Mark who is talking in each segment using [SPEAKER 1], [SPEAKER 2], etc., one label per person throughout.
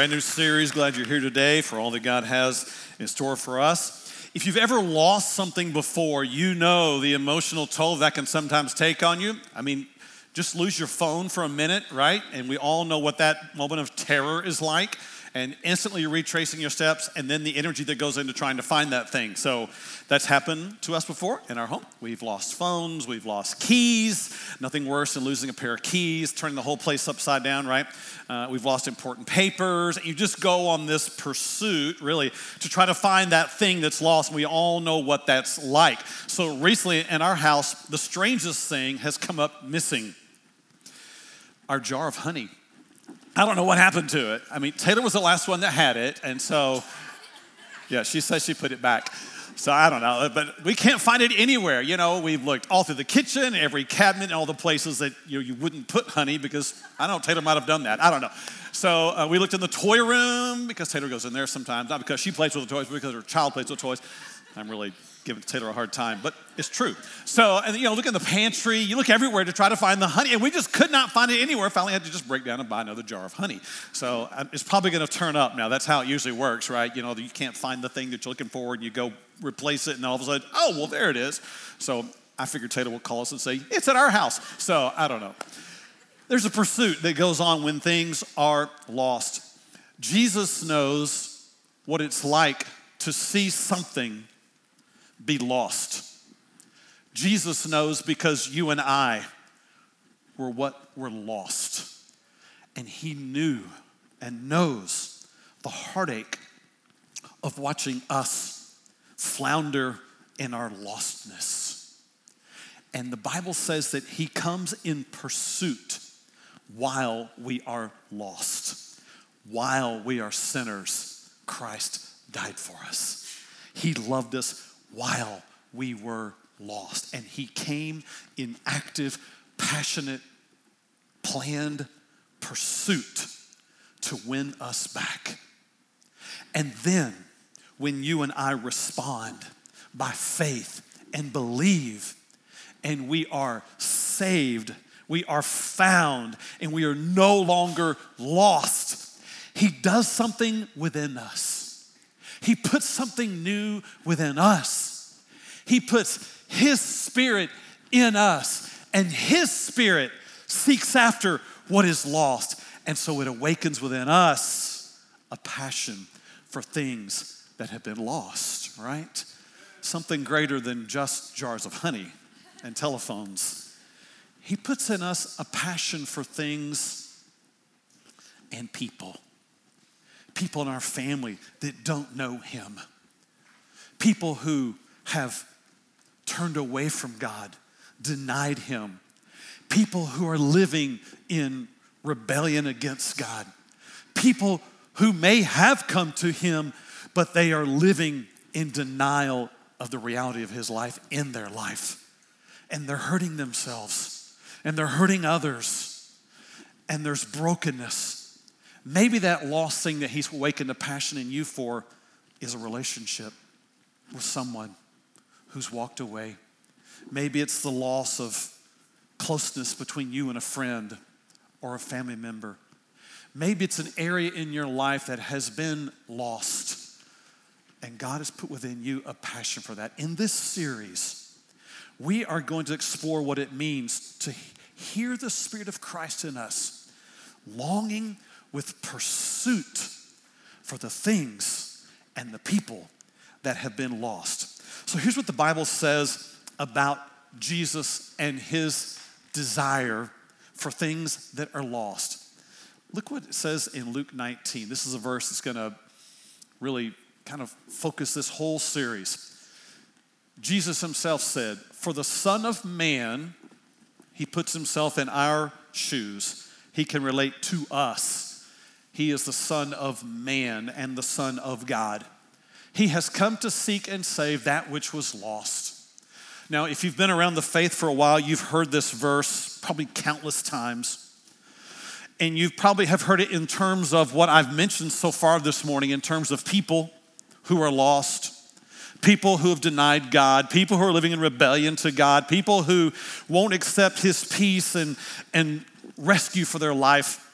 [SPEAKER 1] brand new series. Glad you're here today for all that God has in store for us. If you've ever lost something before, you know the emotional toll that can sometimes take on you. I mean, just lose your phone for a minute, right? And we all know what that moment of terror is like and instantly retracing your steps and then the energy that goes into trying to find that thing. So that's happened to us before in our home. We've lost phones, we've lost keys. Nothing worse than losing a pair of keys, turning the whole place upside down, right? Uh, we've lost important papers. You just go on this pursuit, really, to try to find that thing that's lost. We all know what that's like. So recently in our house, the strangest thing has come up missing our jar of honey. I don't know what happened to it. I mean, Taylor was the last one that had it, and so, yeah, she says she put it back. So I don't know, but we can't find it anywhere. You know, we've looked all through the kitchen, every cabinet, and all the places that you, know, you wouldn't put honey because I don't know, Taylor might have done that. I don't know. So uh, we looked in the toy room because Taylor goes in there sometimes, not because she plays with the toys, but because her child plays with toys. I'm really giving Taylor a hard time, but it's true. So, and you know, look in the pantry, you look everywhere to try to find the honey, and we just could not find it anywhere. Finally, had to just break down and buy another jar of honey. So, um, it's probably going to turn up now. That's how it usually works, right? You know, you can't find the thing that you're looking for, and you go replace it, and all of a sudden, oh, well, there it is. So, I figured Taylor will call us and say, it's at our house. So, I don't know. There's a pursuit that goes on when things are lost. Jesus knows what it's like to see something be lost. Jesus knows because you and I were what were lost. And he knew and knows the heartache of watching us flounder in our lostness. And the Bible says that he comes in pursuit while we are lost, while we are sinners. Christ died for us. He loved us while we were lost. And he came in active, passionate, planned pursuit to win us back. And then, when you and I respond by faith and believe, and we are saved, we are found, and we are no longer lost, He does something within us he puts something new within us. He puts His Spirit in us, and His Spirit seeks after what is lost. And so it awakens within us a passion for things that have been lost, right? Something greater than just jars of honey and telephones. He puts in us a passion for things and people people in our family that don't know Him, people who have turned away from God, denied Him, people who are living in rebellion against God, people who may have come to Him, but they are living in denial of the reality of His life in their life. And they're hurting themselves and they're hurting others, and there's brokenness Maybe that lost thing that He's awakened a passion in you for is a relationship with someone who's walked away. Maybe it's the loss of closeness between you and a friend or a family member. Maybe it's an area in your life that has been lost, and God has put within you a passion for that. In this series, we are going to explore what it means to hear the Spirit of Christ in us, longing with pursuit for the things and the people that have been lost. So here's what the Bible says about Jesus and his desire for things that are lost. Look what it says in Luke 19. This is a verse that's going to really kind of focus this whole series. Jesus himself said, For the Son of Man, he puts himself in our shoes. He can relate to us he is the Son of man and the Son of God. He has come to seek and save that which was lost. Now, if you've been around the faith for a while, you've heard this verse probably countless times. And you probably have heard it in terms of what I've mentioned so far this morning, in terms of people who are lost, people who have denied God, people who are living in rebellion to God, people who won't accept His peace and, and rescue for their life.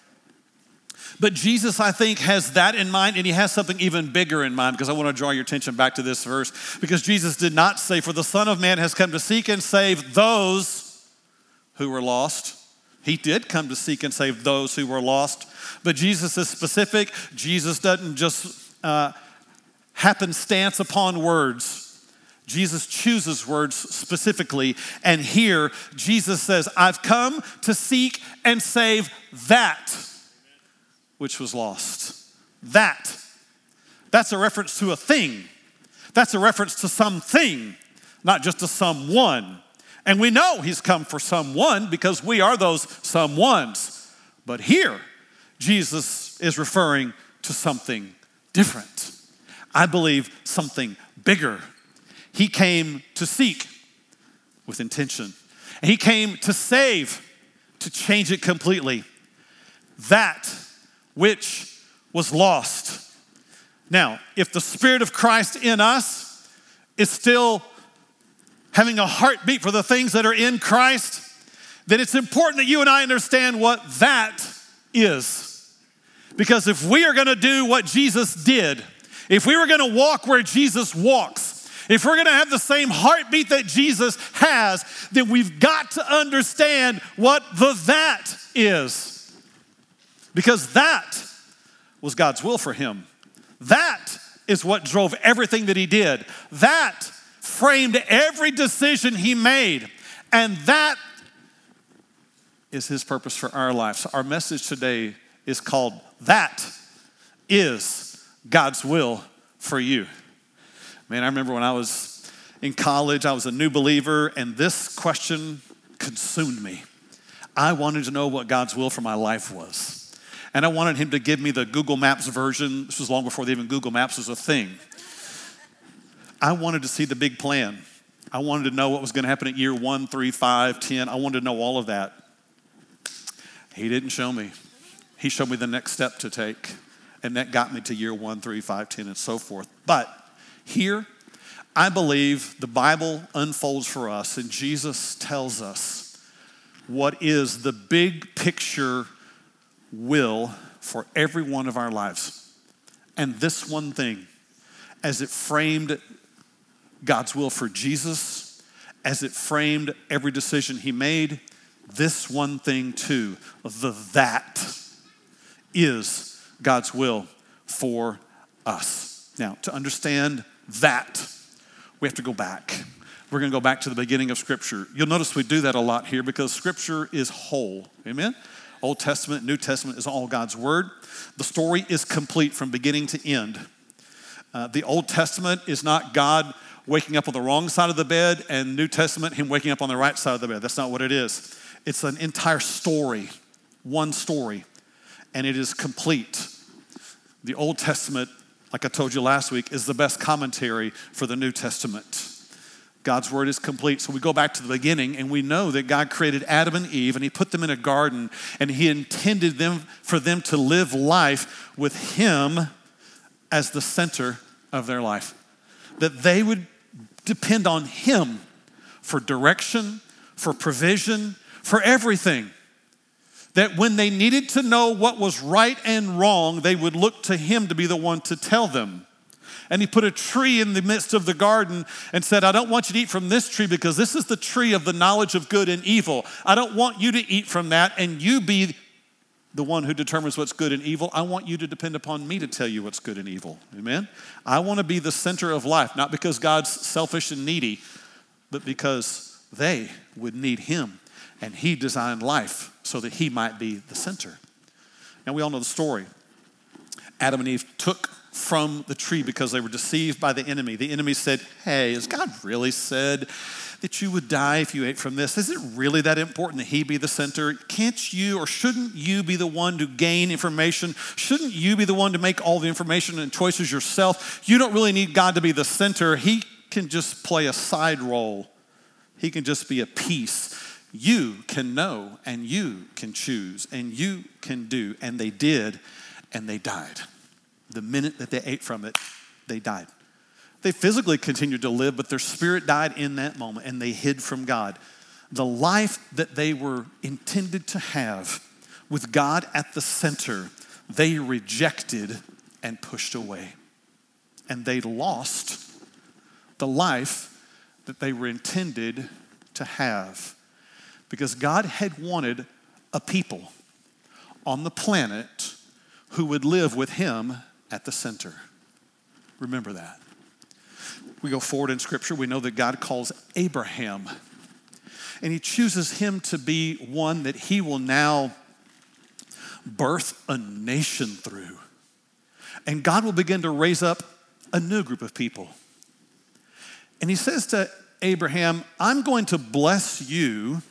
[SPEAKER 1] But Jesus, I think, has that in mind, and he has something even bigger in mind because I want to draw your attention back to this verse. Because Jesus did not say, For the Son of Man has come to seek and save those who were lost. He did come to seek and save those who were lost. But Jesus is specific. Jesus doesn't just uh, happenstance upon words. Jesus chooses words specifically. And here, Jesus says, I've come to seek and save that which was lost. That. That's a reference to a thing. That's a reference to something, not just to someone. And we know he's come for someone because we are those someones. But here, Jesus is referring to something different. I believe something bigger. He came to seek with intention, he came to save, to change it completely. That which was lost. Now, if the Spirit of Christ in us is still having a heartbeat for the things that are in Christ, then it's important that you and I understand what that is. Because if we are gonna do what Jesus did, if we were gonna walk where Jesus walks, if we're gonna have the same heartbeat that Jesus has, then we've got to understand what the that is. Because that was God's will for him. That is what drove everything that he did. That framed every decision he made. And that is his purpose for our lives. So our message today is called That is God's Will for You. Man, I remember when I was in college, I was a new believer, and this question consumed me. I wanted to know what God's will for my life was and I wanted him to give me the Google Maps version. This was long before even Google Maps was a thing. I wanted to see the big plan. I wanted to know what was going to happen at year one, three, five, ten. I wanted to know all of that. He didn't show me. He showed me the next step to take, and that got me to year one, three, five, ten, and so forth. But here, I believe the Bible unfolds for us, and Jesus tells us what is the big picture will for every one of our lives. And this one thing, as it framed God's will for Jesus, as it framed every decision he made, this one thing too, the that is God's will for us. Now, to understand that, we have to go back. We're going to go back to the beginning of Scripture. You'll notice we do that a lot here because Scripture is whole. Amen? Old Testament, New Testament is all God's Word. The story is complete from beginning to end. Uh, the Old Testament is not God waking up on the wrong side of the bed, and New Testament, Him waking up on the right side of the bed. That's not what it is. It's an entire story, one story, and it is complete. The Old Testament, like I told you last week, is the best commentary for the New Testament. God's word is complete. So we go back to the beginning and we know that God created Adam and Eve and he put them in a garden and he intended them for them to live life with him as the center of their life. That they would depend on him for direction, for provision, for everything. That when they needed to know what was right and wrong, they would look to him to be the one to tell them and he put a tree in the midst of the garden and said, I don't want you to eat from this tree because this is the tree of the knowledge of good and evil. I don't want you to eat from that and you be the one who determines what's good and evil. I want you to depend upon me to tell you what's good and evil. Amen? I want to be the center of life, not because God's selfish and needy, but because they would need him. And he designed life so that he might be the center. Now, we all know the story. Adam and Eve took from the tree because they were deceived by the enemy. The enemy said, Hey, has God really said that you would die if you ate from this? Is it really that important that He be the center? Can't you or shouldn't you be the one to gain information? Shouldn't you be the one to make all the information and choices yourself? You don't really need God to be the center. He can just play a side role, He can just be a piece. You can know and you can choose and you can do. And they did, and they died. The minute that they ate from it, they died. They physically continued to live, but their spirit died in that moment and they hid from God. The life that they were intended to have with God at the center, they rejected and pushed away. And they lost the life that they were intended to have. Because God had wanted a people on the planet who would live with Him at the center. Remember that. We go forward in Scripture, we know that God calls Abraham, and He chooses him to be one that He will now birth a nation through. And God will begin to raise up a new group of people. And He says to Abraham, I'm going to bless you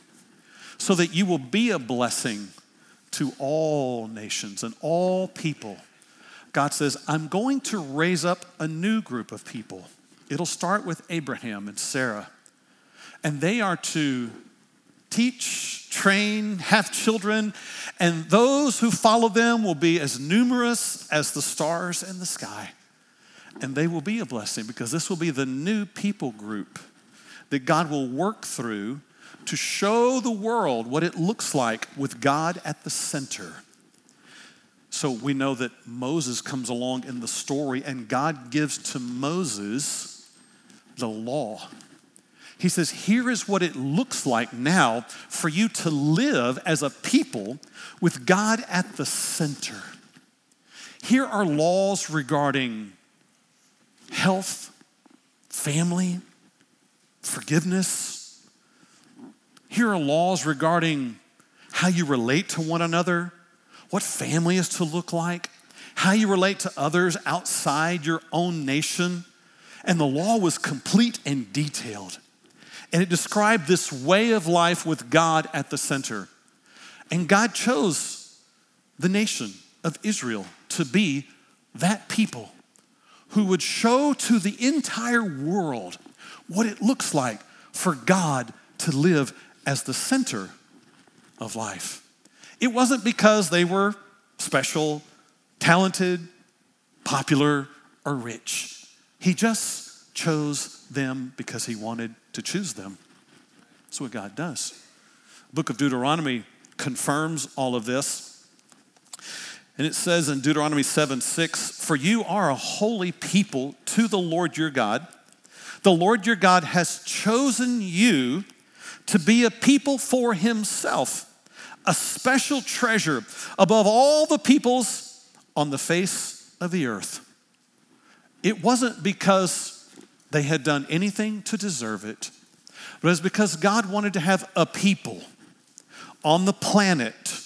[SPEAKER 1] so that you will be a blessing to all nations and all people. God says, I'm going to raise up a new group of people. It'll start with Abraham and Sarah. And they are to teach, train, have children, and those who follow them will be as numerous as the stars in the sky. And they will be a blessing because this will be the new people group that God will work through to show the world what it looks like with God at the center. So we know that Moses comes along in the story, and God gives to Moses the law. He says, Here is what it looks like now for you to live as a people with God at the center. Here are laws regarding health, family, forgiveness. Here are laws regarding how you relate to one another, what family is to look like, how you relate to others outside your own nation. And the law was complete and detailed. And it described this way of life with God at the center. And God chose the nation of Israel to be that people who would show to the entire world what it looks like for God to live as the center of life. It wasn't because they were special, talented, popular, or rich. He just chose them because he wanted to choose them. That's what God does. book of Deuteronomy confirms all of this. And it says in Deuteronomy 7 6, For you are a holy people to the Lord your God. The Lord your God has chosen you to be a people for himself a special treasure above all the peoples on the face of the earth. It wasn't because they had done anything to deserve it, but it was because God wanted to have a people on the planet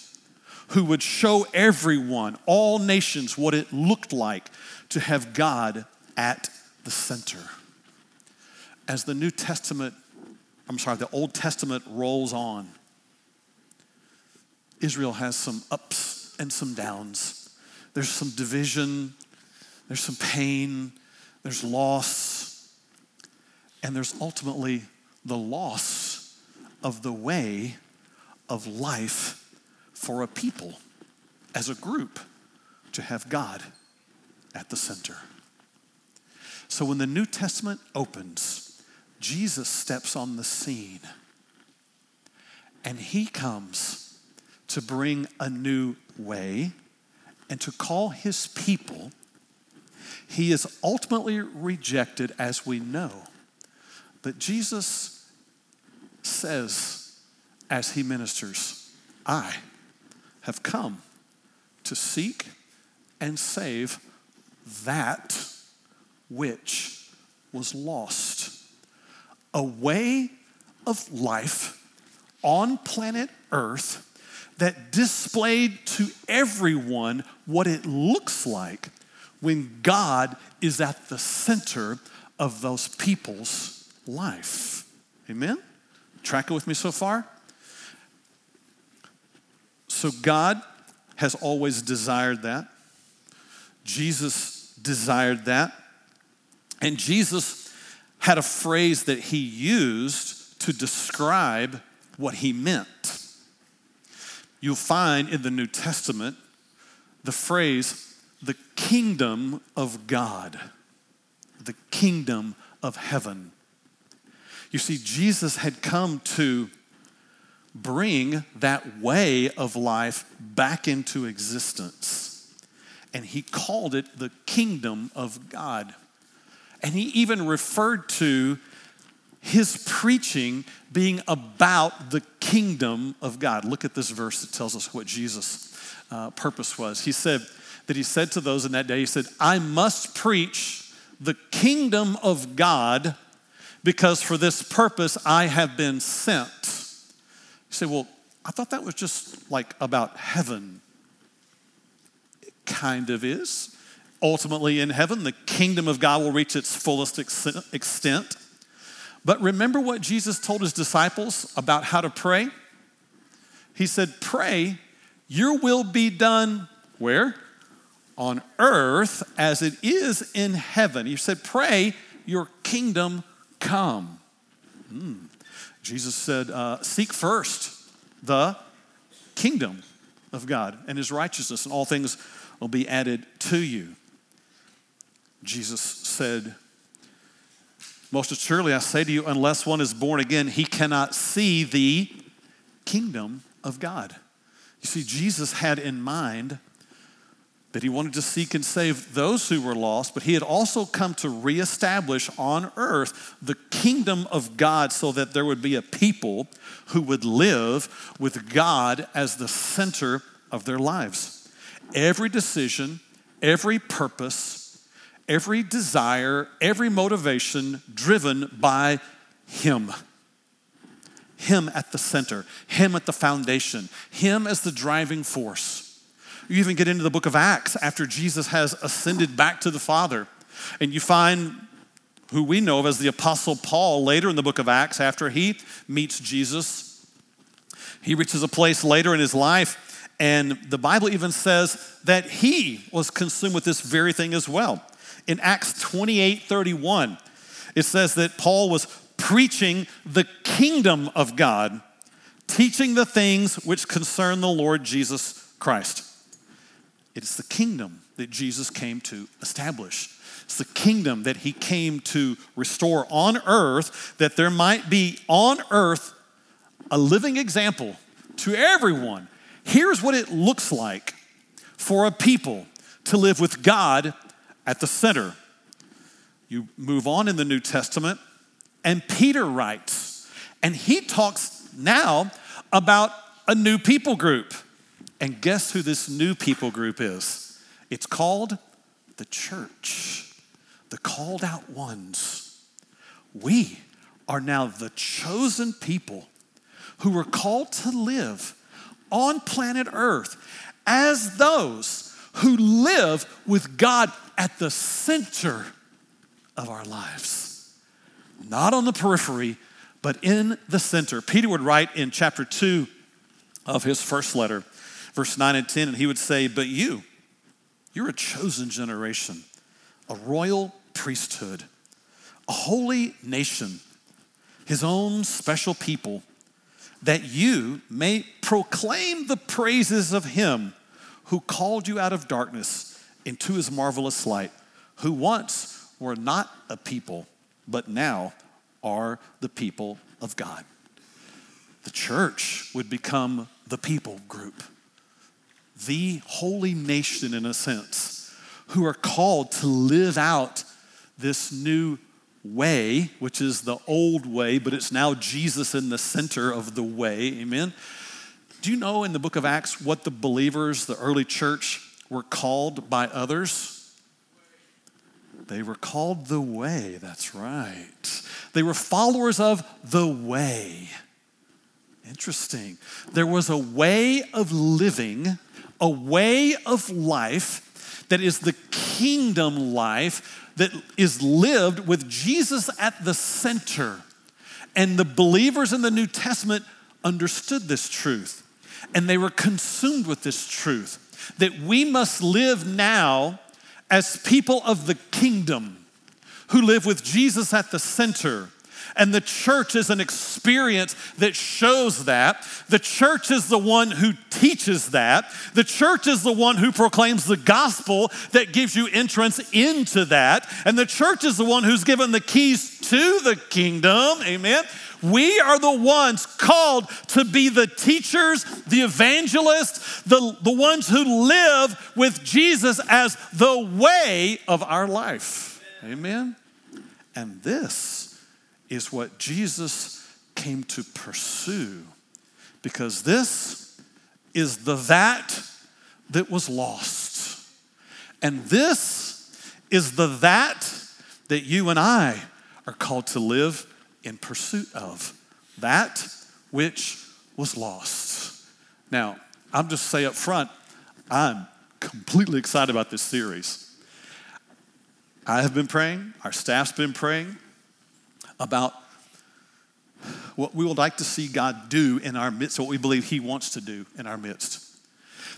[SPEAKER 1] who would show everyone, all nations, what it looked like to have God at the center. As the New Testament, I'm sorry, the Old Testament rolls on, Israel has some ups and some downs. There's some division, there's some pain, there's loss, and there's ultimately the loss of the way of life for a people as a group to have God at the center. So when the New Testament opens, Jesus steps on the scene and he comes to bring a new way and to call his people, he is ultimately rejected, as we know. But Jesus says, as he ministers, I have come to seek and save that which was lost. A way of life on planet Earth that displayed to everyone what it looks like when God is at the center of those people's life. Amen? Tracking with me so far? So, God has always desired that. Jesus desired that. And Jesus had a phrase that he used to describe what he meant you'll find in the New Testament the phrase, the kingdom of God, the kingdom of heaven. You see, Jesus had come to bring that way of life back into existence. and he called it the kingdom of God. And he even referred to his preaching being about the kingdom of God. Look at this verse that tells us what Jesus' uh, purpose was. He said that he said to those in that day, He said, I must preach the kingdom of God because for this purpose I have been sent. You say, Well, I thought that was just like about heaven. It kind of is. Ultimately, in heaven, the kingdom of God will reach its fullest extent. But remember what Jesus told his disciples about how to pray? He said, Pray, your will be done where? On earth as it is in heaven. He said, Pray, your kingdom come. Hmm. Jesus said, uh, Seek first the kingdom of God and his righteousness, and all things will be added to you. Jesus said, Most assuredly, I say to you, unless one is born again, he cannot see the kingdom of God. You see, Jesus had in mind that he wanted to seek and save those who were lost, but he had also come to reestablish on earth the kingdom of God so that there would be a people who would live with God as the center of their lives. Every decision, every purpose, every desire, every motivation driven by him. Him at the center, Him at the foundation, Him as the driving force. You even get into the book of Acts after Jesus has ascended back to the Father, and you find who we know of as the Apostle Paul later in the book of Acts after he meets Jesus. He reaches a place later in his life, and the Bible even says that he was consumed with this very thing as well. In Acts 28 31, it says that Paul was preaching the kingdom of God, teaching the things which concern the Lord Jesus Christ. It's the kingdom that Jesus came to establish. It's the kingdom that he came to restore on earth, that there might be on earth a living example to everyone. Here's what it looks like for a people to live with God at the center. You move on in the New Testament, and Peter writes, and he talks now about a new people group. And guess who this new people group is? It's called the church, the called out ones. We are now the chosen people who were called to live on planet Earth as those who live with God at the center of our lives. Not on the periphery, but in the center. Peter would write in chapter 2 of his first letter verse 9 and 10, and he would say, But you, you're a chosen generation, a royal priesthood, a holy nation, his own special people, that you may proclaim the praises of him who called you out of darkness into his marvelous light, who once were not a people, but now are the people of God. The church would become the people group the holy nation, in a sense, who are called to live out this new way, which is the old way, but it's now Jesus in the center of the way. Amen. Do you know in the book of Acts what the believers, the early church, were called by others? They were called the way, that's right. They were followers of the way. Interesting. There was a way of living a way of life that is the kingdom life that is lived with Jesus at the center. And the believers in the New Testament understood this truth and they were consumed with this truth that we must live now as people of the kingdom who live with Jesus at the center and the church is an experience that shows that. The church is the one who teaches that. The church is the one who proclaims the gospel that gives you entrance into that. And the church is the one who's given the keys to the kingdom. Amen. We are the ones called to be the teachers, the evangelists, the, the ones who live with Jesus as the way of our life. Amen? And this is what Jesus came to pursue because this is the that that was lost. And this is the that that you and I are called to live in pursuit of. That which was lost. Now, I'm just say up front, I'm completely excited about this series. I have been praying, our staff's been praying about what we would like to see God do in our midst, what we believe He wants to do in our midst.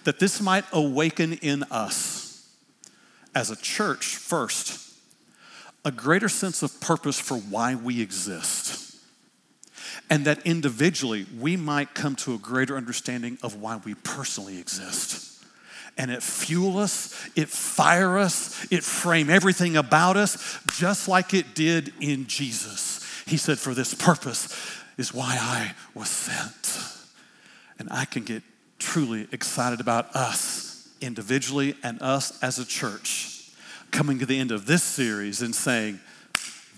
[SPEAKER 1] That this might awaken in us as a church first a greater sense of purpose for why we exist. And that individually we might come to a greater understanding of why we personally exist and it fuel us, it fire us, it frame everything about us, just like it did in Jesus. He said, For this purpose is why I was sent. And I can get truly excited about us individually and us as a church coming to the end of this series and saying,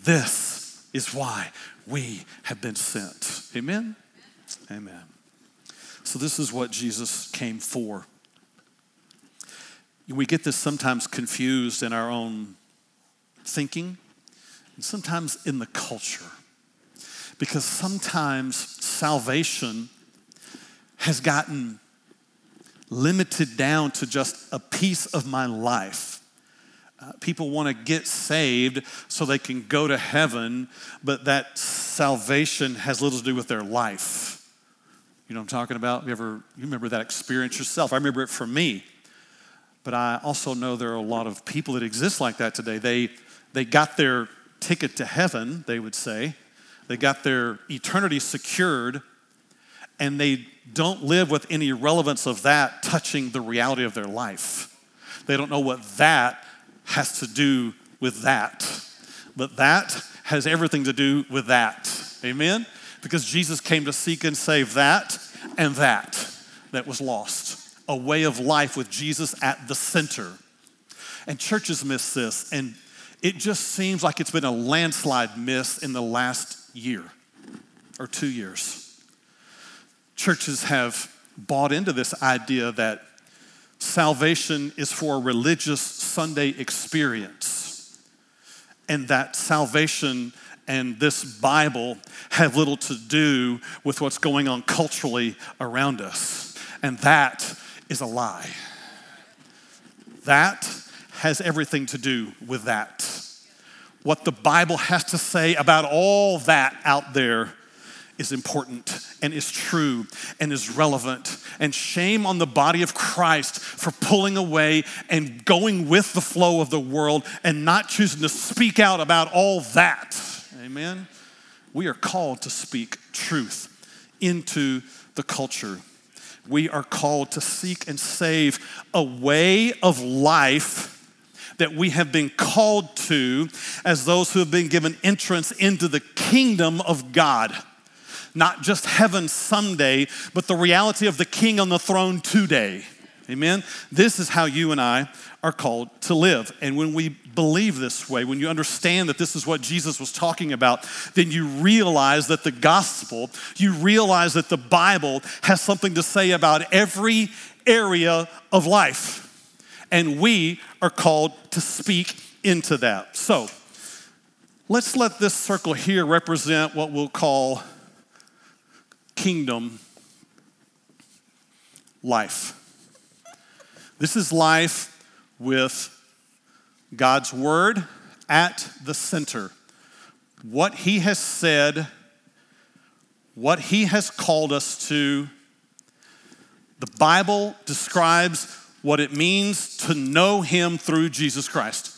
[SPEAKER 1] This is why we have been sent. Amen? Amen. So, this is what Jesus came for. We get this sometimes confused in our own thinking and sometimes in the culture. Because sometimes salvation has gotten limited down to just a piece of my life. People want to get saved so they can go to heaven, but that salvation has little to do with their life. You know what I'm talking about? You ever you remember that experience yourself? I remember it for me. But I also know there are a lot of people that exist like that today. They they got their ticket to heaven, they would say, they got their eternity secured, and they don't live with any relevance of that touching the reality of their life. They don't know what that has to do with that. But that has everything to do with that. Amen? Because Jesus came to seek and save that and that that was lost. A way of life with Jesus at the center. And churches miss this, and it just seems like it's been a landslide miss in the last year or two years. Churches have bought into this idea that salvation is for a religious Sunday experience, and that salvation and this Bible have little to do with what's going on culturally around us. And that is a lie. That has everything to do with that what the Bible has to say about all that out there is important and is true and is relevant. And shame on the body of Christ for pulling away and going with the flow of the world and not choosing to speak out about all that. Amen. We are called to speak truth into the culture. We are called to seek and save a way of life that we have been called to as those who have been given entrance into the kingdom of God. Not just heaven someday, but the reality of the king on the throne today. Amen? This is how you and I are called to live. And when we believe this way, when you understand that this is what Jesus was talking about, then you realize that the gospel, you realize that the Bible has something to say about every area of life and we are called to speak into that. So, let's let this circle here represent what we'll call kingdom life. This is life with God's word at the center. What he has said, what he has called us to. The Bible describes what it means to know Him through Jesus Christ.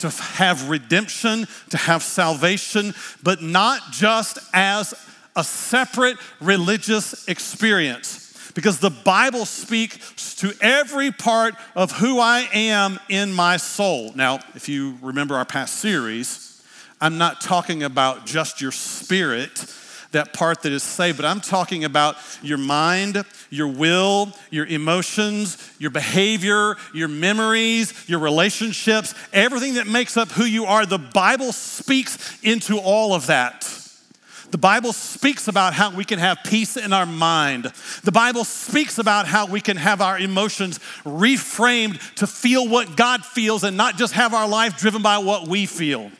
[SPEAKER 1] To have redemption, to have salvation, but not just as a separate religious experience. Because the Bible speaks to every part of who I am in my soul. Now, if you remember our past series, I'm not talking about just your spirit, that part that is saved, but I'm talking about your mind, your will, your emotions, your behavior, your memories, your relationships, everything that makes up who you are. The Bible speaks into all of that. The Bible speaks about how we can have peace in our mind. The Bible speaks about how we can have our emotions reframed to feel what God feels and not just have our life driven by what we feel.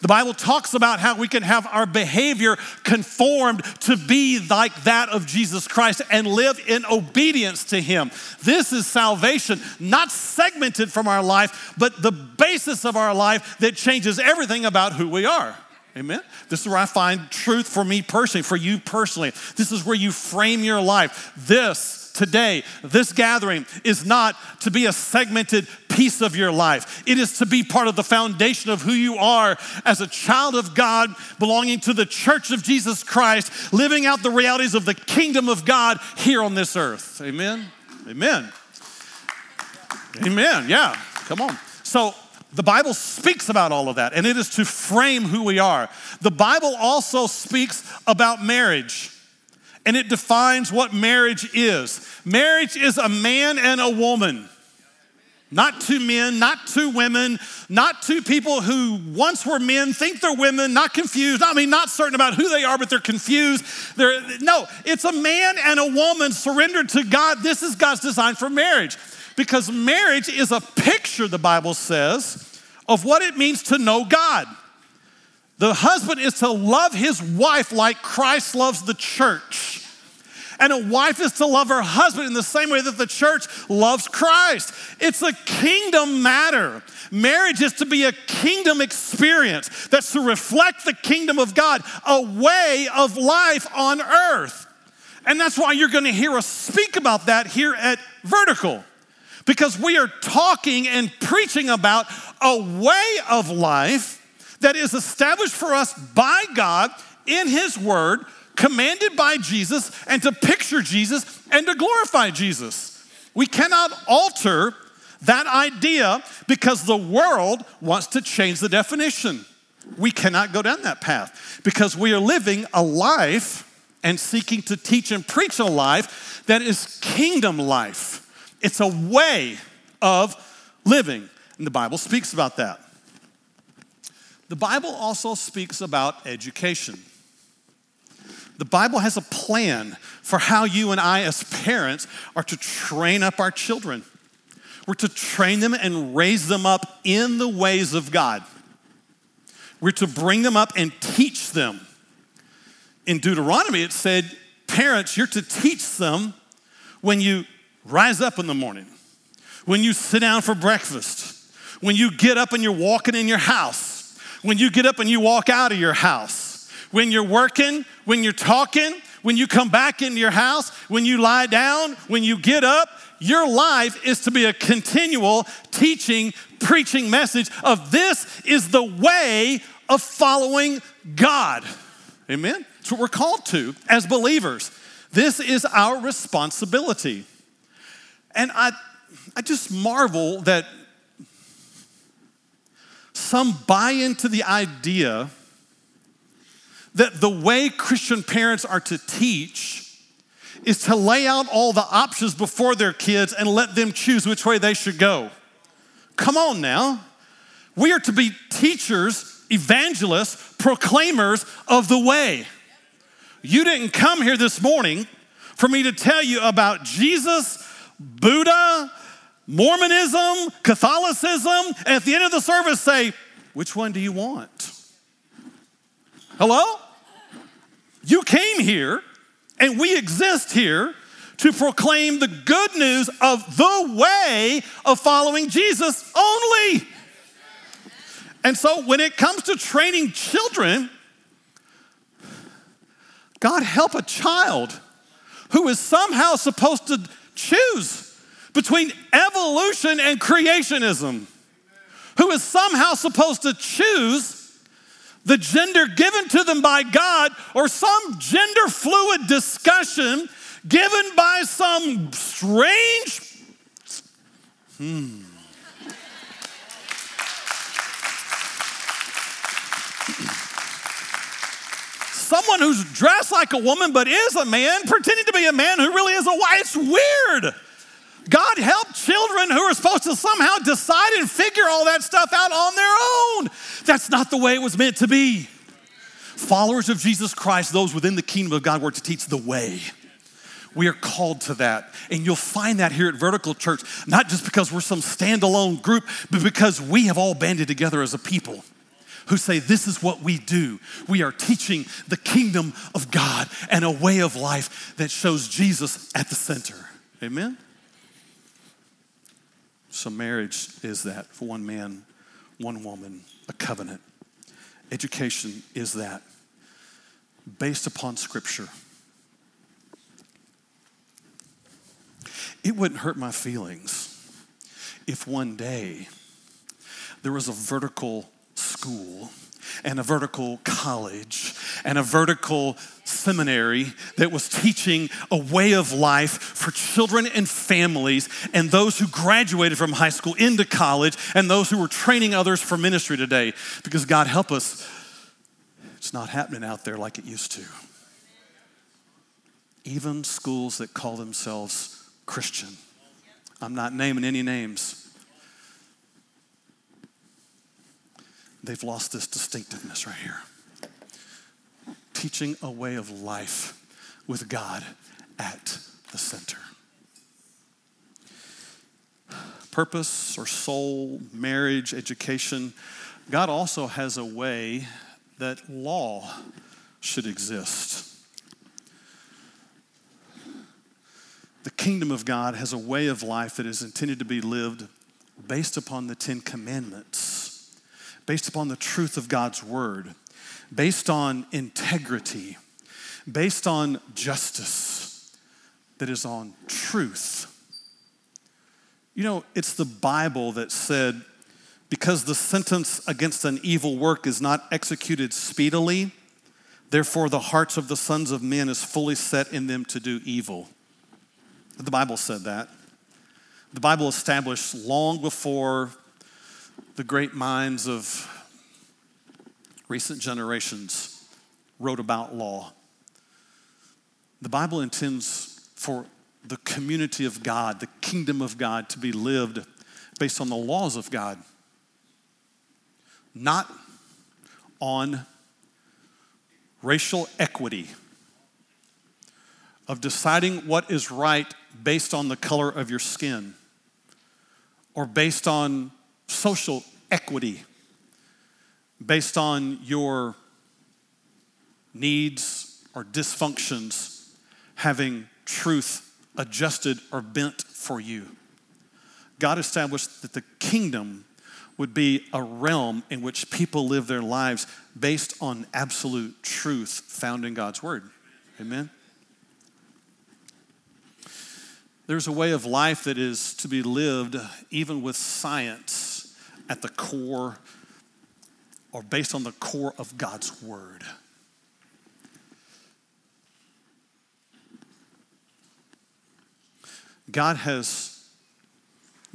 [SPEAKER 1] The Bible talks about how we can have our behavior conformed to be like that of Jesus Christ and live in obedience to Him. This is salvation, not segmented from our life, but the basis of our life that changes everything about who we are. Amen. This is where I find truth for me personally, for you personally. This is where you frame your life. This today, this gathering is not to be a segmented piece of your life. It is to be part of the foundation of who you are as a child of God, belonging to the church of Jesus Christ, living out the realities of the kingdom of God here on this earth. Amen. Amen. Amen. Yeah. Come on. So, the Bible speaks about all of that, and it is to frame who we are. The Bible also speaks about marriage and it defines what marriage is. Marriage is a man and a woman. Not two men, not two women, not two people who once were men, think they're women, not confused. I mean, not certain about who they are, but they're confused. They're, no, it's a man and a woman surrendered to God. This is God's design for marriage because marriage is a picture, the Bible says, of what it means to know God. The husband is to love his wife like Christ loves the church. And a wife is to love her husband in the same way that the church loves Christ. It's a kingdom matter. Marriage is to be a kingdom experience that's to reflect the kingdom of God, a way of life on earth. And that's why you're to hear us speak about that here at Vertical. Because we are talking and preaching about a way of life that is established for us by God in His Word, commanded by Jesus, and to picture Jesus and to glorify Jesus. We cannot alter that idea because the world wants to change the definition. We cannot go down that path because we are living a life and seeking to teach and preach a life that is kingdom life. It's a way of living, and the Bible speaks about that. The Bible also speaks about education. The Bible has a plan for how you and I, as parents, are to train up our children. We're to train them and raise them up in the ways of God. We're to bring them up and teach them. In Deuteronomy, it said, Parents, you're to teach them when you rise up in the morning, when you sit down for breakfast, when you get up and you're walking in your house when you get up and you walk out of your house, when you're working, when you're talking, when you come back into your house, when you lie down, when you get up, your life is to be a continual teaching, preaching message of this is the way of following God. Amen? That's what we're called to as believers. This is our responsibility. And I, I just marvel that some buy into the idea that the way Christian parents are to teach is to lay out all the options before their kids and let them choose which way they should go. Come on now. We are to be teachers, evangelists, proclaimers of the way. You didn't come here this morning for me to tell you about Jesus, Buddha, Mormonism, Catholicism, and at the end of the service say, which one do you want? Hello? You came here, and we exist here to proclaim the good news of the way of following Jesus only. And so when it comes to training children, God help a child who is somehow supposed to choose between evolution and creationism, who is somehow supposed to choose the gender given to them by God or some gender fluid discussion given by some strange. Hmm. Someone who's dressed like a woman but is a man pretending to be a man who really is a wife. It's weird. God help children who are supposed to somehow decide and figure all that stuff out on their own. That's not the way it was meant to be. Followers of Jesus Christ, those within the kingdom of God, were to teach the way. We are called to that. And you'll find that here at Vertical Church, not just because we're some standalone group, but because we have all banded together as a people who say, This is what we do. We are teaching the kingdom of God and a way of life that shows Jesus at the center. Amen? So, marriage is that for one man, one woman, a covenant. Education is that based upon Scripture. It wouldn't hurt my feelings if one day there was a vertical school and a vertical college and a vertical seminary that was teaching a way of life for children and families and those who graduated from high school into college and those who were training others for ministry today. Because God help us, it's not happening out there like it used to. Even schools that call themselves Christian. I'm not naming any names. They've lost this distinctiveness right here. Teaching a way of life with God at the center. Purpose or soul, marriage, education. God also has a way that law should exist. The kingdom of God has a way of life that is intended to be lived based upon the Ten Commandments based upon the truth of God's word, based on integrity, based on justice, that is on truth. You know, it's the Bible that said, because the sentence against an evil work is not executed speedily, therefore the hearts of the sons of men is fully set in them to do evil. The Bible said that. The Bible established long before the great minds of recent generations wrote about law. The Bible intends for the community of God, the kingdom of God, to be lived based on the laws of God, not on racial equity, of deciding what is right based on the color of your skin or based on social equity based on your needs or dysfunctions having truth adjusted or bent for you. God established that the kingdom would be a realm in which people live their lives based on absolute truth found in God's word. Amen. There's a way of life that is to be lived even with science at the core or based on the core of God's word. God has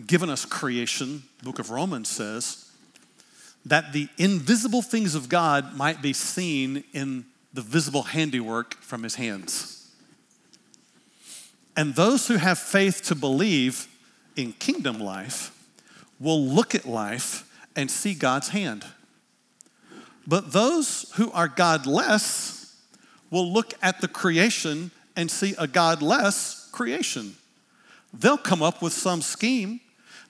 [SPEAKER 1] given us creation, the book of Romans says, that the invisible things of God might be seen in the visible handiwork from his hands. And those who have faith to believe in kingdom life will look at life and see God's hand. But those who are godless will look at the creation and see a godless creation. They'll come up with some scheme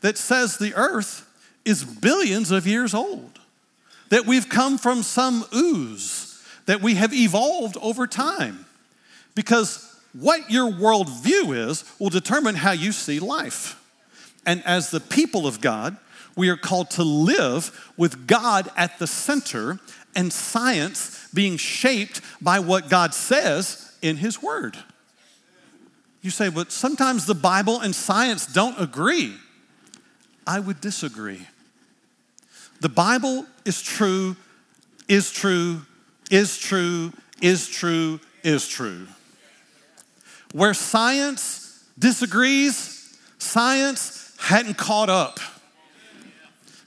[SPEAKER 1] that says the earth is billions of years old, that we've come from some ooze, that we have evolved over time. Because what your worldview is will determine how you see life. And as the people of God, we are called to live with God at the center and science being shaped by what God says in His Word. You say, but sometimes the Bible and science don't agree. I would disagree. The Bible is true, is true, is true, is true, is true. Where science disagrees, science hadn't caught up.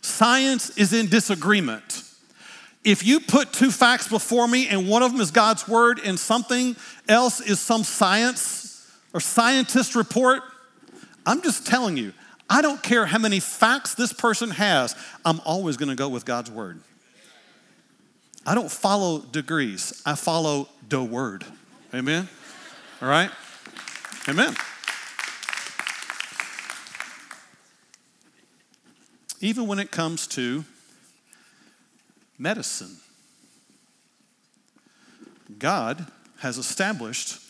[SPEAKER 1] Science is in disagreement. If you put two facts before me and one of them is God's word and something else is some science or scientist report, I'm just telling you, I don't care how many facts this person has, I'm always going to go with God's word. I don't follow degrees, I follow the word. Amen? All right? Amen. Even when it comes to medicine, God has established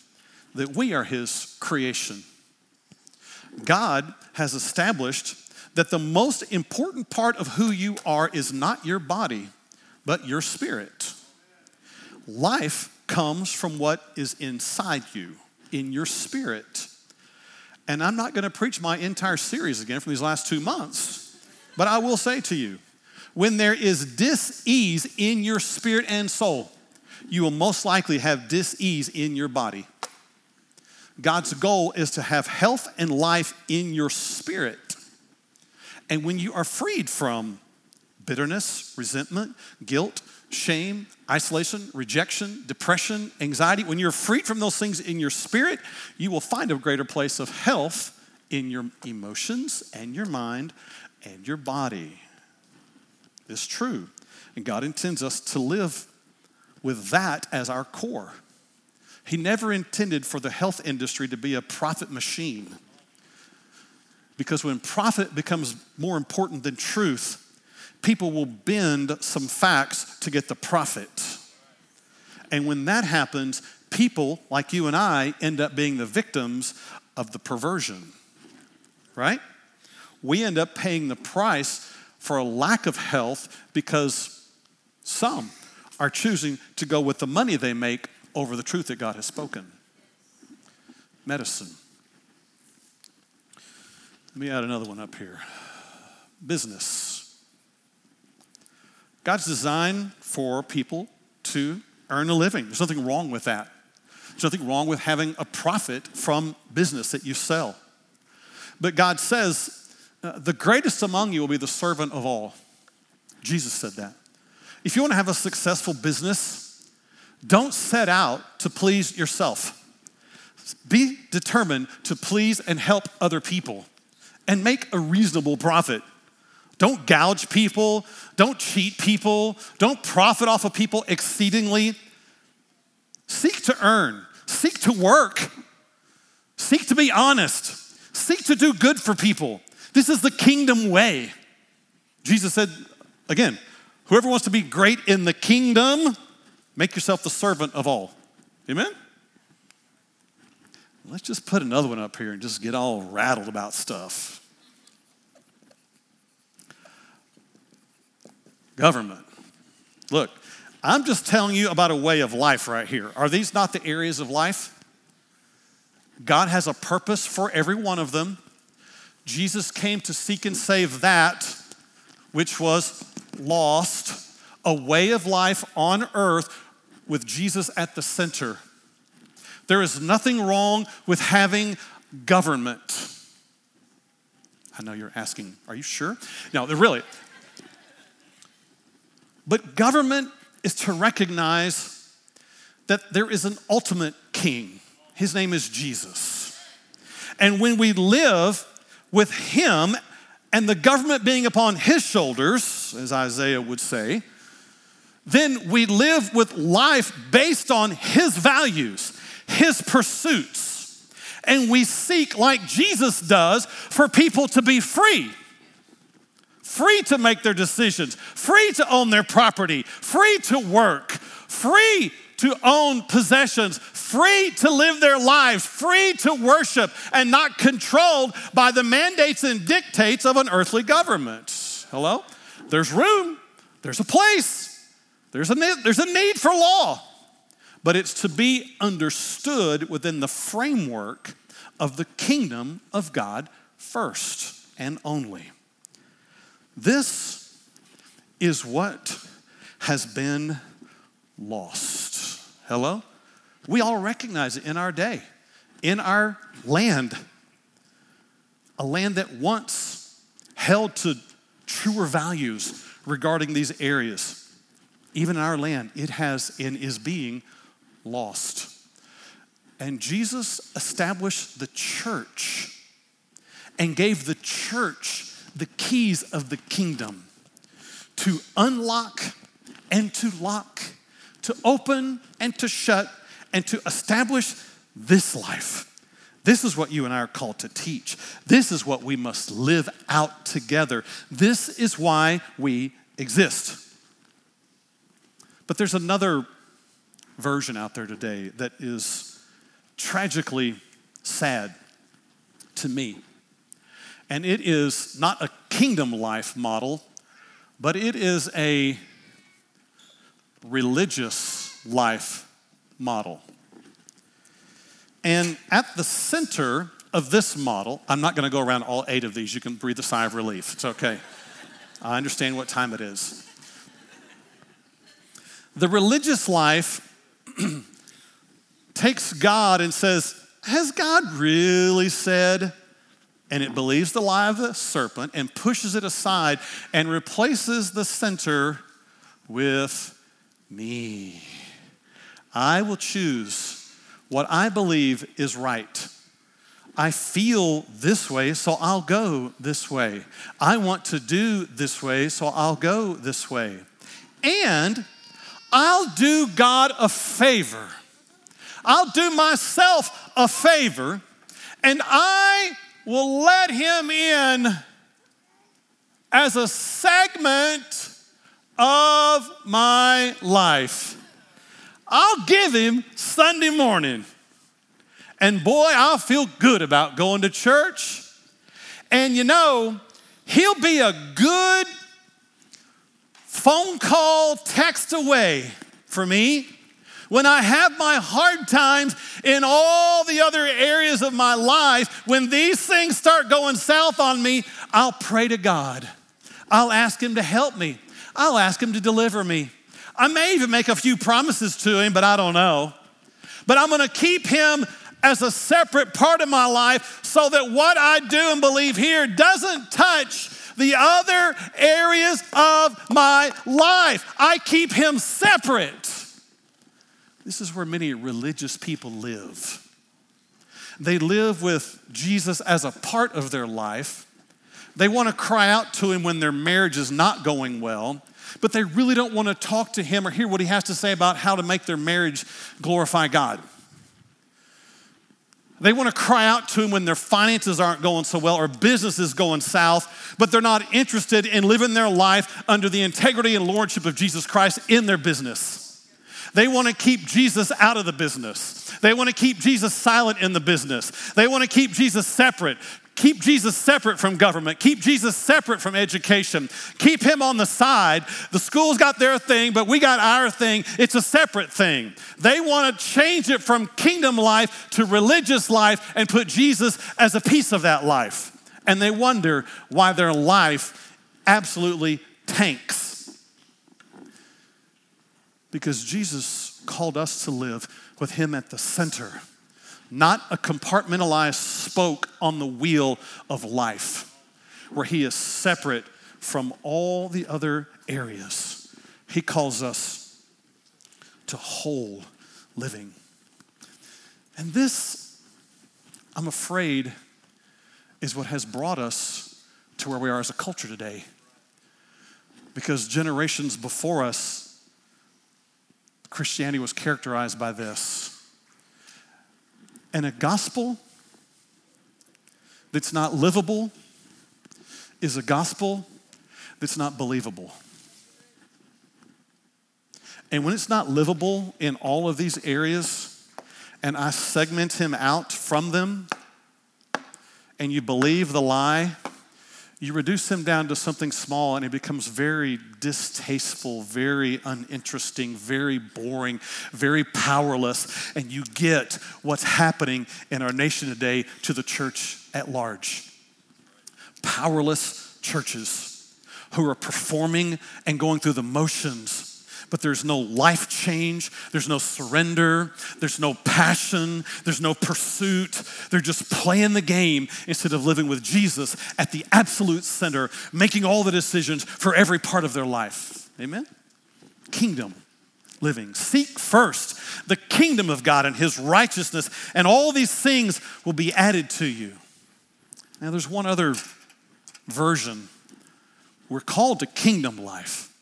[SPEAKER 1] that we are His creation. God has established that the most important part of who you are is not your body, but your spirit. Life comes from what is inside you, in your spirit. And I'm not going to preach my entire series again from these last two months, but I will say to you when there is dis-ease in your spirit and soul, you will most likely have dis-ease in your body. God's goal is to have health and life in your spirit. And when you are freed from bitterness, resentment, guilt, shame, isolation, rejection, depression, anxiety, when you're freed from those things in your spirit, you will find a greater place of health in your emotions and your mind and your body. It's true. And God intends us to live with that as our core. He never intended for the health industry to be a profit machine. Because when profit becomes more important than truth, people will bend some facts to get the profit. And when that happens, people like you and I end up being the victims of the perversion, right? We end up paying the price for a lack of health because some are choosing to go with the money they make over the truth that God has spoken. Medicine. Let me add another one up here business. God's designed for people to earn a living. There's nothing wrong with that. There's nothing wrong with having a profit from business that you sell. But God says, uh, the greatest among you will be the servant of all. Jesus said that. If you want to have a successful business, don't set out to please yourself. Be determined to please and help other people and make a reasonable profit. Don't gouge people, don't cheat people, don't profit off of people exceedingly. Seek to earn, seek to work, seek to be honest, seek to do good for people. This is the kingdom way. Jesus said, again, whoever wants to be great in the kingdom Make yourself the servant of all. Amen? Let's just put another one up here and just get all rattled about stuff. Government. Look, I'm just telling you about a way of life right here. Are these not the areas of life? God has a purpose for every one of them. Jesus came to seek and save that which was lost, a way of life on earth with Jesus at the center. There is nothing wrong with having government. I know you're asking, are you sure? No, really. But government is to recognize that there is an ultimate king. His name is Jesus. And when we live with him and the government being upon his shoulders, as Isaiah would say, then we live with life based on His values, His pursuits. And we seek, like Jesus does, for people to be free. Free to make their decisions, free to own their property, free to work, free to own possessions, free to live their lives, free to worship, and not controlled by the mandates and dictates of an earthly government. Hello? There's room, there's a place. There's a, there's a need for law, but it's to be understood within the framework of the kingdom of God first and only. This is what has been lost. Hello? We all recognize it in our day, in our land, a land that once held to truer values regarding these areas even in our land, it has and is being lost. And Jesus established the church and gave the church the keys of the kingdom to unlock and to lock, to open and to shut, and to establish this life. This is what you and I are called to teach. This is what we must live out together. This is why we exist. But there's another version out there today that is tragically sad to me. And it is not a kingdom life model, but it is a religious life model. And at the center of this model, I'm not going to go around all eight of these. You can breathe a sigh of relief. It's okay. I understand what time it is. The religious life takes God and says, Has God really said? And it believes the lie of the serpent and pushes it aside and replaces the center with me. I will choose what I believe is right. I feel this way, so I'll go this way. I want to do this way, so I'll go this way. And I'll do God a favor. I'll do myself a favor, and I will let Him in as a segment of my life. I'll give Him Sunday morning. And boy, I'll feel good about going to church. And you know, He'll be a good phone call, text away for me. When I have my hard times in all the other areas of my life, when these things start going south on me, I'll pray to God. I'll ask Him to help me. I'll ask Him to deliver me. I may even make a few promises to Him, but I don't know. But I'm gonna keep Him as a separate part of my life so that what I do and believe here doesn't touch the other areas of my life. I keep him separate. This is where many religious people live. They live with Jesus as a part of their life. They want to cry out to him when their marriage is not going well, but they really don't want to talk to him or hear what he has to say about how to make their marriage glorify God. They want to cry out to him when their finances aren't going so well or business is going south, but they're not interested in living their life under the integrity and lordship of Jesus Christ in their business. They want to keep Jesus out of the business. They want to keep Jesus silent in the business. They want to keep Jesus separate. Keep Jesus separate from government. Keep Jesus separate from education. Keep him on the side. The school's got their thing, but we got our thing. It's a separate thing. They want to change it from kingdom life to religious life and put Jesus as a piece of that life. And they wonder why their life absolutely tanks. Because Jesus called us to live with him at the center not a compartmentalized spoke on the wheel of life where he is separate from all the other areas. He calls us to whole living. And this, I'm afraid, is what has brought us to where we are as a culture today. Because generations before us, Christianity was characterized by this and a gospel that's not livable is a gospel that's not believable. And when it's not livable in all of these areas, and I segment him out from them, and you believe the lie, you reduce him down to something small and it becomes very distasteful, very uninteresting, very boring, very powerless. And you get what's happening in our nation today to the church at large. Powerless churches who are performing and going through the motions but there's no life change, there's no surrender, there's no passion, there's no pursuit. They're just playing the game instead of living with Jesus at the absolute center, making all the decisions for every part of their life. Amen? kingdom living. Seek first the kingdom of God and his righteousness, and all these things will be added to you. Now, there's one other version. We're called to kingdom life.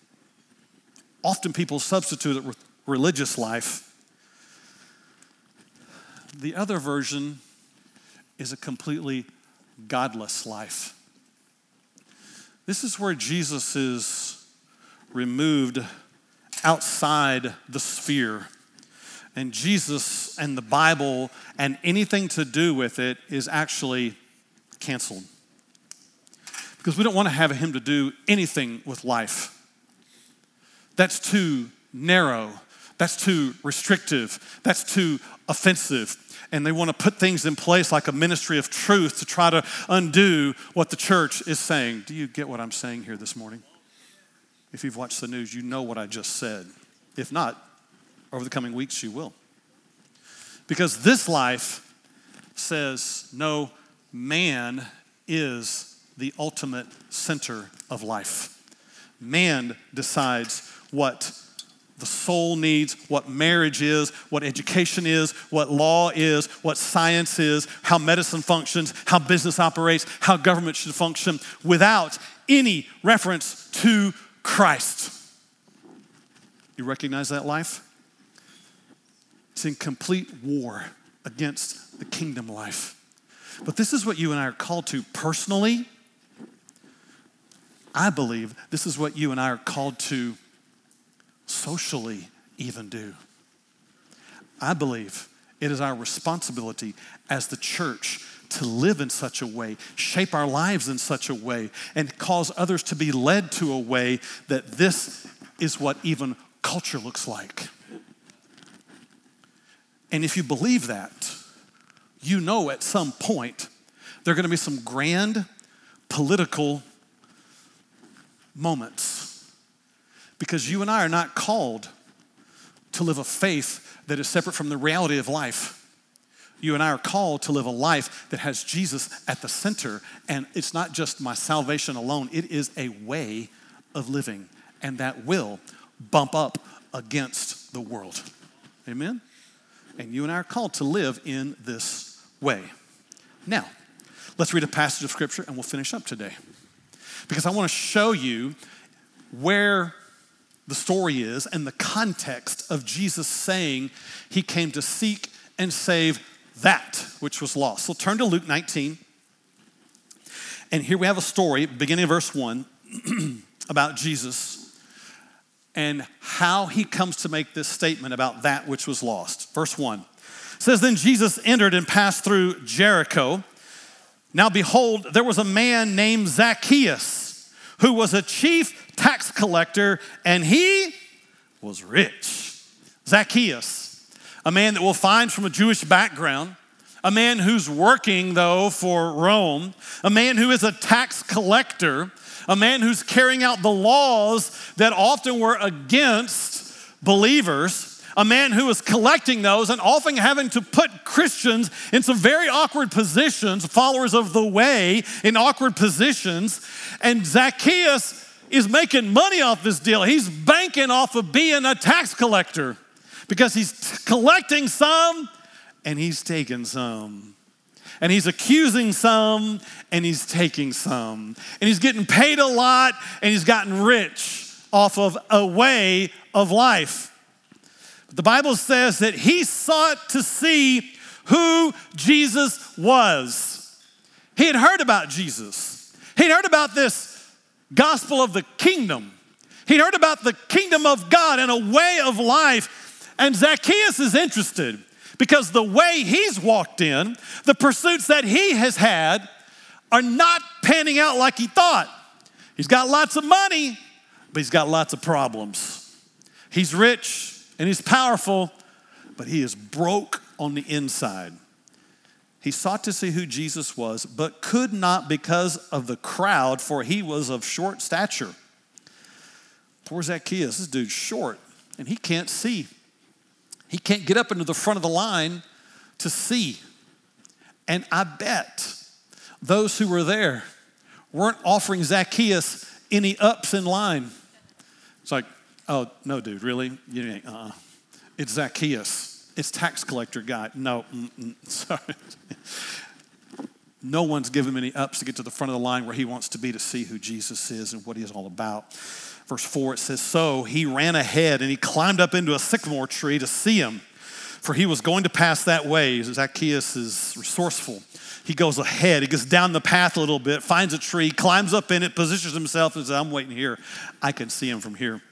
[SPEAKER 1] Often people substitute it with religious life. The other version is a completely godless life. This is where Jesus is removed outside the sphere. And Jesus and the Bible and anything to do with it is actually canceled. Because we don't want to have him to do anything with life. That's too narrow. That's too restrictive. That's too offensive. And they want to put things in place like a ministry of truth to try to undo what the church is saying. Do you get what I'm saying here this morning? If you've watched the news, you know what I just said. If not, over the coming weeks, you will. Because this life says, no, man is the ultimate center of life. Man decides what the soul needs, what marriage is, what education is, what law is, what science is, how medicine functions, how business operates, how government should function, without any reference to Christ. You recognize that life? It's in complete war against the kingdom life. But this is what you and I are called to personally. I believe this is what you and I are called to socially, even do. I believe it is our responsibility as the church to live in such a way, shape our lives in such a way, and cause others to be led to a way that this is what even culture looks like. And if you believe that, you know at some point there are going to be some grand political moments because you and I are not called to live a faith that is separate from the reality of life you and I are called to live a life that has Jesus at the center. And it's not just my salvation alone, it is a way of living. And that will bump up against the world. Amen? And you and I are called to live in this way. Now, let's read a passage of scripture and we'll finish up today. Because I want to show you where the story is and the context of Jesus saying he came to seek and save that which was lost. So turn to Luke 19. And here we have a story, beginning of verse 1, about Jesus and how he comes to make this statement about that which was lost. Verse 1 says, Then Jesus entered and passed through Jericho. Now behold, there was a man named Zacchaeus who was a chief tax collector, and he was rich. Zacchaeus a man that we'll find from a Jewish background, a man who's working, though, for Rome, a man who is a tax collector, a man who's carrying out the laws that often were against believers. A man who is collecting those and often having to put Christians in some very awkward positions, followers of the way in awkward positions. And Zacchaeus is making money off this deal. He's banking off of being a tax collector because he's collecting some and he's taking some. And he's accusing some and he's taking some. And he's getting paid a lot and he's gotten rich off of a way of life. But The Bible says that he sought to see who Jesus was. He had heard about Jesus, he'd heard about this gospel of the kingdom. He'd heard about the kingdom of God and a way of life and Zacchaeus is interested because the way he's walked in, the pursuits that he has had, are not panning out like he thought. He's got lots of money, but he's got lots of problems. He's rich and he's powerful, but he is broke on the inside. He sought to see who Jesus was, but could not because of the crowd, for he was of short stature. Poor Zacchaeus, this dude's short, and he can't see. He can't get up into the front of the line to see. And I bet those who were there weren't offering Zacchaeus any ups in line. It's like, Oh, no, dude, really? You ain't, uh-uh. It's Zacchaeus. It's tax collector guy. No, sorry. No one's given him any ups to get to the front of the line where he wants to be to see who Jesus is and what he is all about. Verse 4, it says, So he ran ahead and he climbed up into a sycamore tree to see him, for he was going to pass that way. Zacchaeus is resourceful. He goes ahead, he gets down the path a little bit, finds a tree, climbs up in it, positions himself, and says, I'm waiting here. I can see him from here.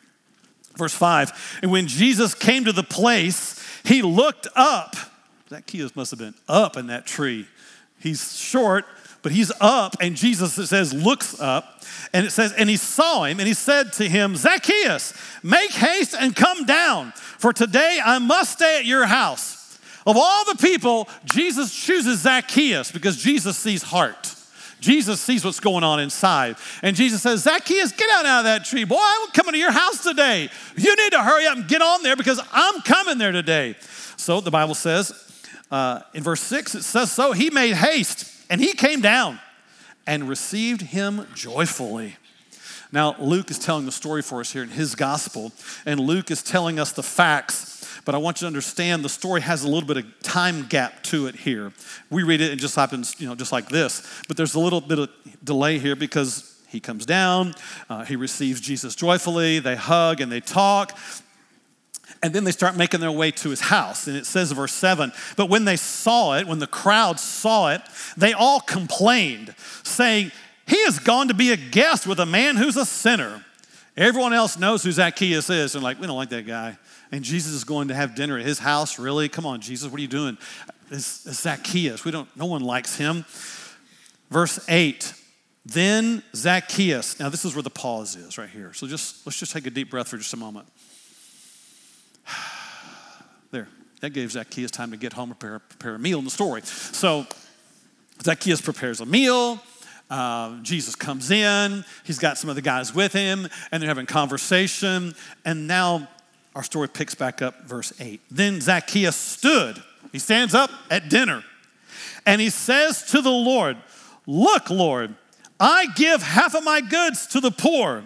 [SPEAKER 1] Verse 5 And when Jesus came to the place, he looked up. Zacchaeus must have been up in that tree. He's short, but he's up, and Jesus, it says, looks up, and it says, and he saw him, and he said to him, Zacchaeus, make haste and come down, for today I must stay at your house. Of all the people, Jesus chooses Zacchaeus because Jesus sees heart. Jesus sees what's going on inside. And Jesus says, Zacchaeus, get out, of that tree. Boy, I'm coming to your house today. You need to hurry up and get on there because I'm coming there today. So the Bible says uh, in verse 6, it says, So he made haste and he came down and received him joyfully. Now, Luke is telling the story for us here in his gospel, and Luke is telling us the facts but I want you to understand the story has a little bit of time gap to it here. We read it and just happens, you know, just like this. But there's a little bit of delay here because he comes down, uh, he receives Jesus joyfully, they hug and they talk. And then they start making their way to his house. And it says, verse 7 But when they saw it, when the crowd saw it, they all complained, saying, He has gone to be a guest with a man who's a sinner. Everyone else knows who Zacchaeus is. And like, we don't like that guy. And Jesus is going to have dinner at his house. Really? Come on, Jesus, what are you doing? It's, it's Zacchaeus. We don't, no one likes him. Verse 8. Then Zacchaeus. Now, this is where the pause is right here. So just let's just take a deep breath for just a moment. There, that gave Zacchaeus time to get home and prepare, prepare a meal in the story. So Zacchaeus prepares a meal. Uh, Jesus comes in. He's got some of the guys with him, and they're having conversation. And now our story picks back up, verse 8. Then Zacchaeus stood. He stands up at dinner, and he says to the Lord, Look, Lord, I give half of my goods to the poor.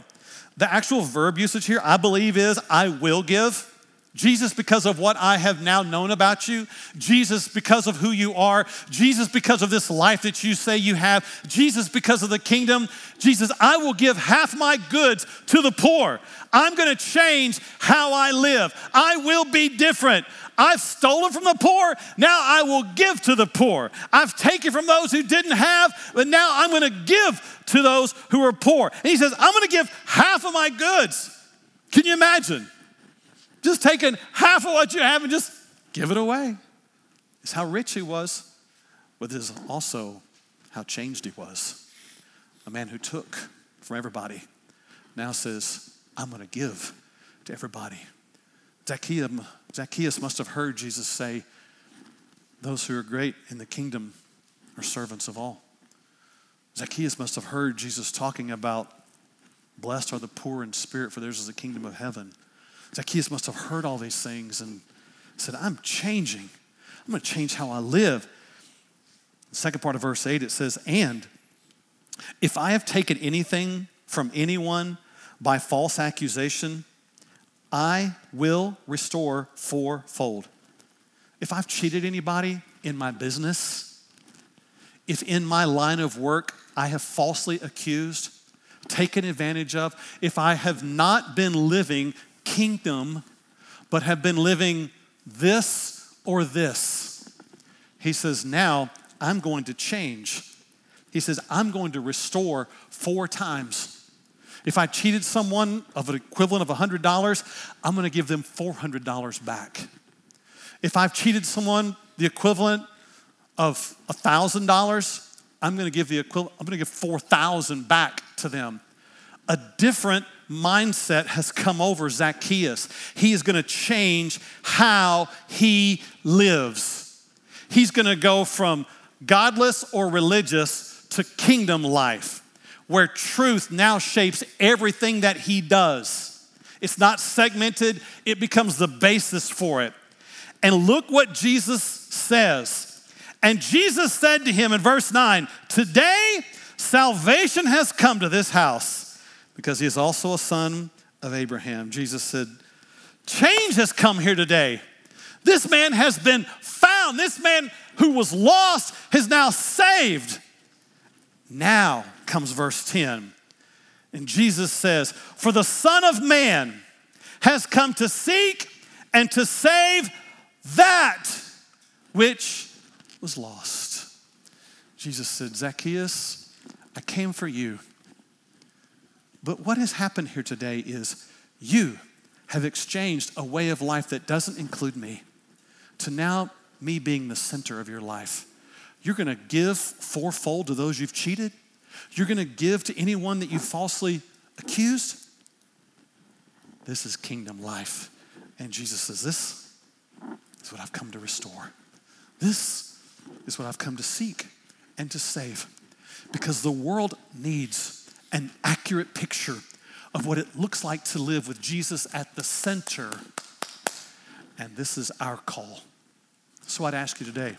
[SPEAKER 1] The actual verb usage here, I believe, is I will give. Jesus, because of what I have now known about you. Jesus, because of who you are. Jesus, because of this life that you say you have. Jesus, because of the kingdom. Jesus, I will give half my goods to the poor. I'm gonna change how I live. I will be different. I've stolen from the poor, now I will give to the poor. I've taken from those who didn't have, but now I'm gonna give to those who are poor. And he says, I'm gonna give half of my goods. Can you imagine? Just taking half of what you have and just give it away. It's how rich he was, but it's also how changed he was. A man who took from everybody now says, I'm going to give to everybody. Zacchaeus must have heard Jesus say, Those who are great in the kingdom are servants of all. Zacchaeus must have heard Jesus talking about, Blessed are the poor in spirit, for theirs is the kingdom of heaven. Zacchaeus must have heard all these things and said, I'm changing. I'm going to change how I live. The second part of verse 8, it says, And if I have taken anything from anyone by false accusation, I will restore fourfold. If I've cheated anybody in my business, if in my line of work I have falsely accused, taken advantage of, if I have not been living kingdom, but have been living this or this. He says, Now I'm going to change. He says, I'm going to restore four times. If I cheated someone of an equivalent of $100, I'm going to give them $400 back. If I've cheated someone the equivalent of $1,000, I'm going to give the equivalent, I'm going to give 4,000 back to them. A different mindset has come over Zacchaeus. He is going to change how he lives. He's going to go from godless or religious to kingdom life, where truth now shapes everything that he does. It's not segmented, it becomes the basis for it. And look what Jesus says. And Jesus said to him in verse 9, Today salvation has come to this house because he is also a son of Abraham. Jesus said, Change has come here today. This man has been found. This man who was lost is now saved. Now comes verse 10. And Jesus says, For the Son of Man has come to seek and to save that which was lost. Jesus said, Zacchaeus, I came for you. But what has happened here today is you have exchanged a way of life that doesn't include me to now me being the center of your life. You're going to give fourfold to those you've cheated. You're going to give to anyone that you falsely accused. This is kingdom life. And Jesus says, This is what I've come to restore. This is what I've come to seek and to save. Because the world needs an accurate picture of what it looks like to live with Jesus at the center. And this is our call. So I'd ask you today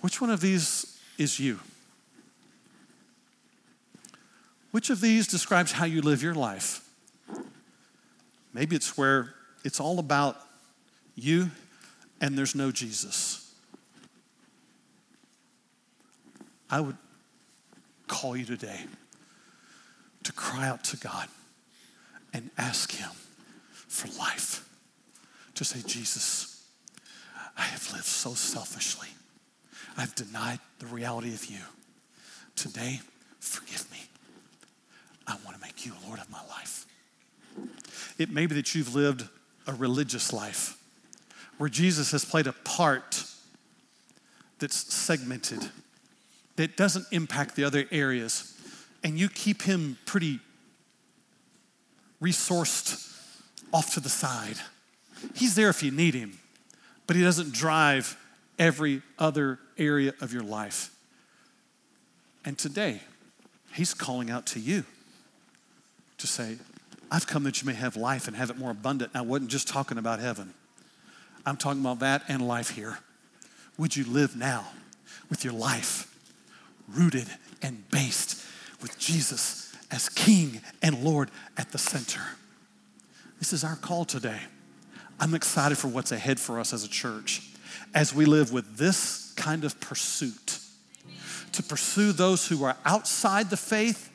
[SPEAKER 1] which one of these is you? Which of these describes how you live your life? Maybe it's where it's all about you and there's no Jesus. I would call you today to cry out to God and ask Him for life. To say, Jesus, I have lived so selfishly. I've denied the reality of you. Today, forgive me. I want to make you Lord of my life. It may be that you've lived a religious life where Jesus has played a part that's segmented, that doesn't impact the other areas, and you keep him pretty resourced off to the side. He's there if you need him, but he doesn't drive every other area of your life. And today, he's calling out to you to say, I've come that you may have life and have it more abundant. I wasn't just talking about heaven, I'm talking about that and life here. Would you live now with your life rooted and based with Jesus as King and Lord at the center? This is our call today. I'm excited for what's ahead for us as a church as we live with this kind of pursuit to pursue those who are outside the faith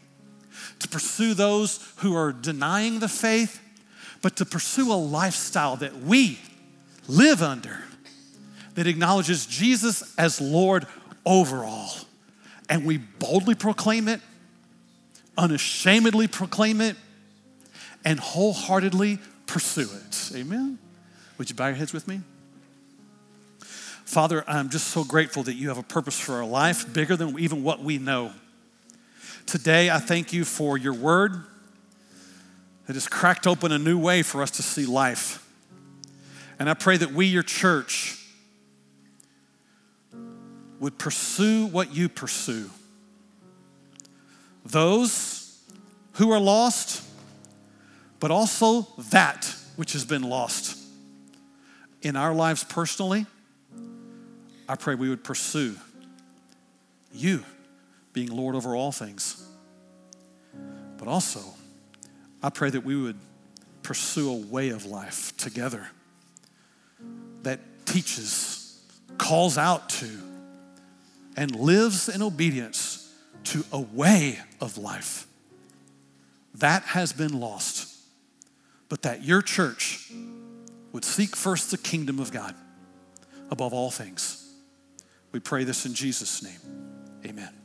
[SPEAKER 1] to pursue those who are denying the faith, but to pursue a lifestyle that we live under that acknowledges Jesus as Lord over all. And we boldly proclaim it, unashamedly proclaim it, and wholeheartedly pursue it. Amen? Would you bow your heads with me? Father, I'm just so grateful that you have a purpose for our life bigger than even what we know. Today, I thank you for your word that has cracked open a new way for us to see life. And I pray that we, your church, would pursue what you pursue. Those who are lost, but also that which has been lost. In our lives personally, I pray we would pursue you being Lord over all things. But also, I pray that we would pursue a way of life together that teaches, calls out to, and lives in obedience to a way of life. That has been lost. But that your church would seek first the kingdom of God above all things. We pray this in Jesus' name. Amen.